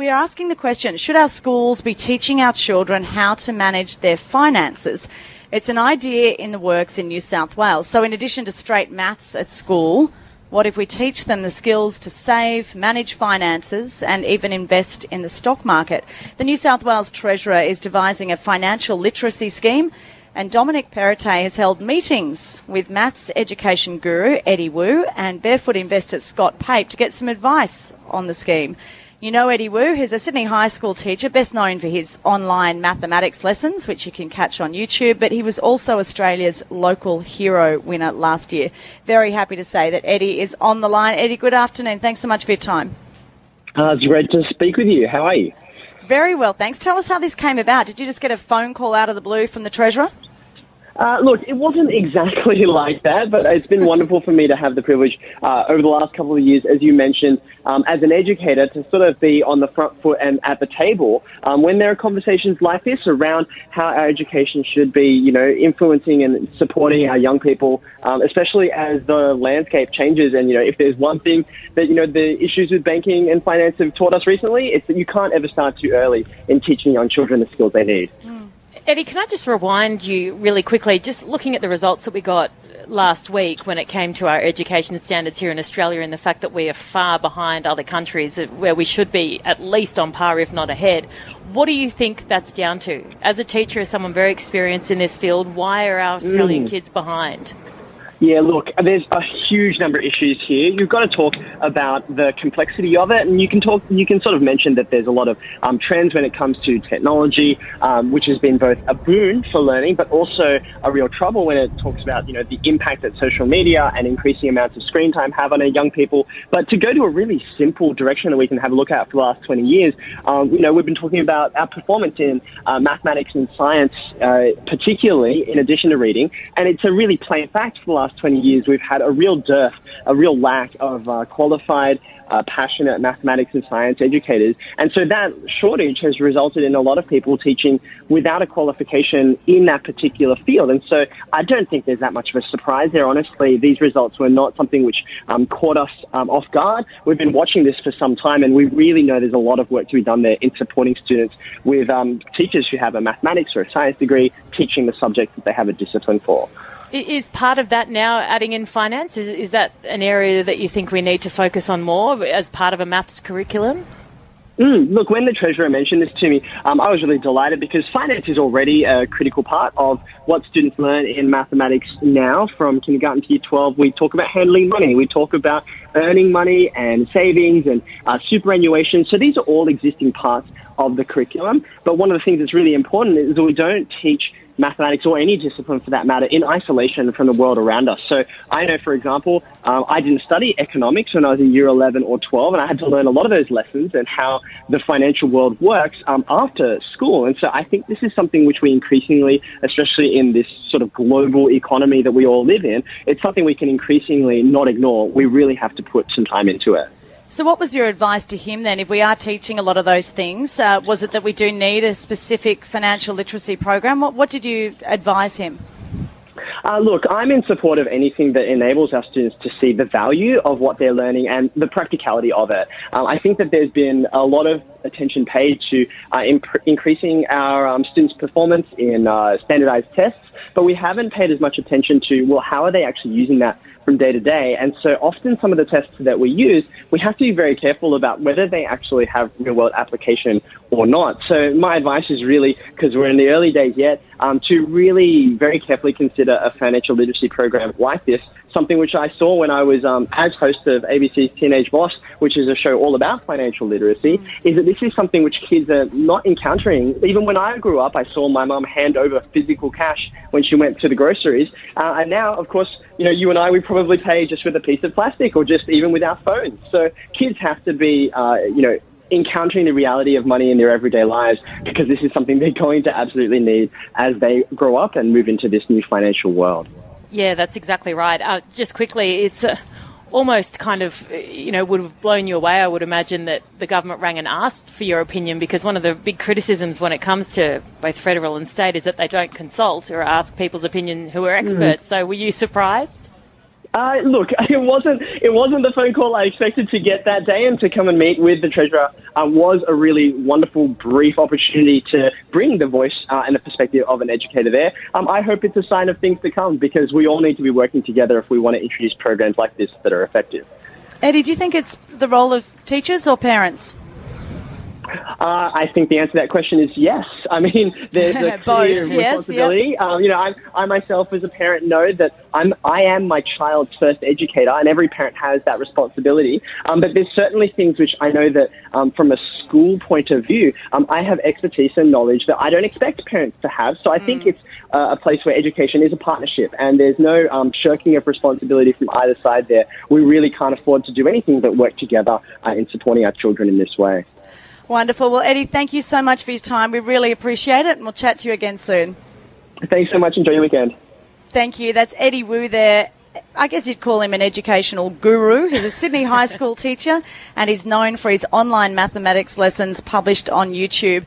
we are asking the question Should our schools be teaching our children how to manage their finances? It's an idea in the works in New South Wales. So, in addition to straight maths at school, what if we teach them the skills to save, manage finances, and even invest in the stock market? The New South Wales Treasurer is devising a financial literacy scheme, and Dominic Perrottet has held meetings with maths education guru Eddie Woo and barefoot investor Scott Pape to get some advice on the scheme. You know Eddie Woo, he's a Sydney High School teacher, best known for his online mathematics lessons, which you can catch on YouTube, but he was also Australia's local hero winner last year. Very happy to say that Eddie is on the line. Eddie, good afternoon. Thanks so much for your time. Uh, it's great to speak with you. How are you? Very well, thanks. Tell us how this came about. Did you just get a phone call out of the blue from the Treasurer? Uh, look, it wasn't exactly like that, but it's been wonderful for me to have the privilege uh, over the last couple of years, as you mentioned, um, as an educator, to sort of be on the front foot and at the table um, when there are conversations like this around how our education should be, you know, influencing and supporting our young people, um, especially as the landscape changes. And you know, if there's one thing that you know the issues with banking and finance have taught us recently, it's that you can't ever start too early in teaching young children the skills they need. Mm. Eddie, can I just rewind you really quickly? Just looking at the results that we got last week when it came to our education standards here in Australia and the fact that we are far behind other countries where we should be at least on par, if not ahead. What do you think that's down to? As a teacher, as someone very experienced in this field, why are our Australian mm. kids behind? Yeah, look, there's a huge number of issues here. You've got to talk about the complexity of it, and you can talk, you can sort of mention that there's a lot of um, trends when it comes to technology, um, which has been both a boon for learning, but also a real trouble when it talks about you know the impact that social media and increasing amounts of screen time have on our young people. But to go to a really simple direction that we can have a look at for the last 20 years, um, you know, we've been talking about our performance in uh, mathematics and science, uh, particularly in addition to reading, and it's a really plain fact for the last last 20 years, we've had a real dearth, a real lack of uh, qualified, uh, passionate mathematics and science educators. And so that shortage has resulted in a lot of people teaching without a qualification in that particular field. And so I don't think there's that much of a surprise there. Honestly, these results were not something which um, caught us um, off guard. We've been watching this for some time, and we really know there's a lot of work to be done there in supporting students with um, teachers who have a mathematics or a science degree teaching the subject that they have a discipline for. Is part of that now adding in finance? Is, is that an area that you think we need to focus on more as part of a maths curriculum? Mm, look, when the Treasurer mentioned this to me, um, I was really delighted because finance is already a critical part of what students learn in mathematics now from kindergarten to year 12. We talk about handling money, we talk about earning money and savings and uh, superannuation. So these are all existing parts of the curriculum. But one of the things that's really important is that we don't teach mathematics or any discipline for that matter in isolation from the world around us. So I know, for example, um, I didn't study economics when I was in year 11 or 12, and I had to learn a lot of those lessons and how the financial world works um, after school. And so I think this is something which we increasingly, especially in this sort of global economy that we all live in, it's something we can increasingly not ignore. We really have to put some time into it. So, what was your advice to him then? If we are teaching a lot of those things, uh, was it that we do need a specific financial literacy program? What, what did you advise him? Uh, look, I'm in support of anything that enables our students to see the value of what they're learning and the practicality of it. Um, I think that there's been a lot of attention paid to uh, imp- increasing our um, students' performance in uh, standardized tests, but we haven't paid as much attention to, well, how are they actually using that from day to day. And so often some of the tests that we use, we have to be very careful about whether they actually have real world application or not. So my advice is really, because we're in the early days yet, um, to really very carefully consider a financial literacy program like this something which I saw when I was um, as host of ABC's Teenage Boss, which is a show all about financial literacy, mm. is that this is something which kids are not encountering. Even when I grew up, I saw my mum hand over physical cash when she went to the groceries. Uh, and now, of course, you know, you and I, we probably pay just with a piece of plastic or just even with our phones. So kids have to be, uh, you know, encountering the reality of money in their everyday lives because this is something they're going to absolutely need as they grow up and move into this new financial world. Yeah, that's exactly right. Uh, just quickly, it's uh, almost kind of, you know, would have blown you away, I would imagine, that the government rang and asked for your opinion because one of the big criticisms when it comes to both federal and state is that they don't consult or ask people's opinion who are experts. Mm. So were you surprised? Uh, look, it wasn't it wasn't the phone call I expected to get that day, and to come and meet with the treasurer uh, was a really wonderful, brief opportunity to bring the voice uh, and the perspective of an educator there. Um, I hope it's a sign of things to come because we all need to be working together if we want to introduce programs like this that are effective. Eddie, do you think it's the role of teachers or parents? Uh, I think the answer to that question is yes. I mean, there's a clear Both, yes, responsibility. Um, you know, I, I myself as a parent know that I'm, I am my child's first educator, and every parent has that responsibility. Um, but there's certainly things which I know that, um, from a school point of view, um, I have expertise and knowledge that I don't expect parents to have. So I think it's uh, a place where education is a partnership, and there's no um, shirking of responsibility from either side. There, we really can't afford to do anything but work together uh, in supporting our children in this way. Wonderful. Well, Eddie, thank you so much for your time. We really appreciate it, and we'll chat to you again soon. Thanks so much. Enjoy your weekend. Thank you. That's Eddie Woo there. I guess you'd call him an educational guru. He's a Sydney High School teacher and he's known for his online mathematics lessons published on YouTube.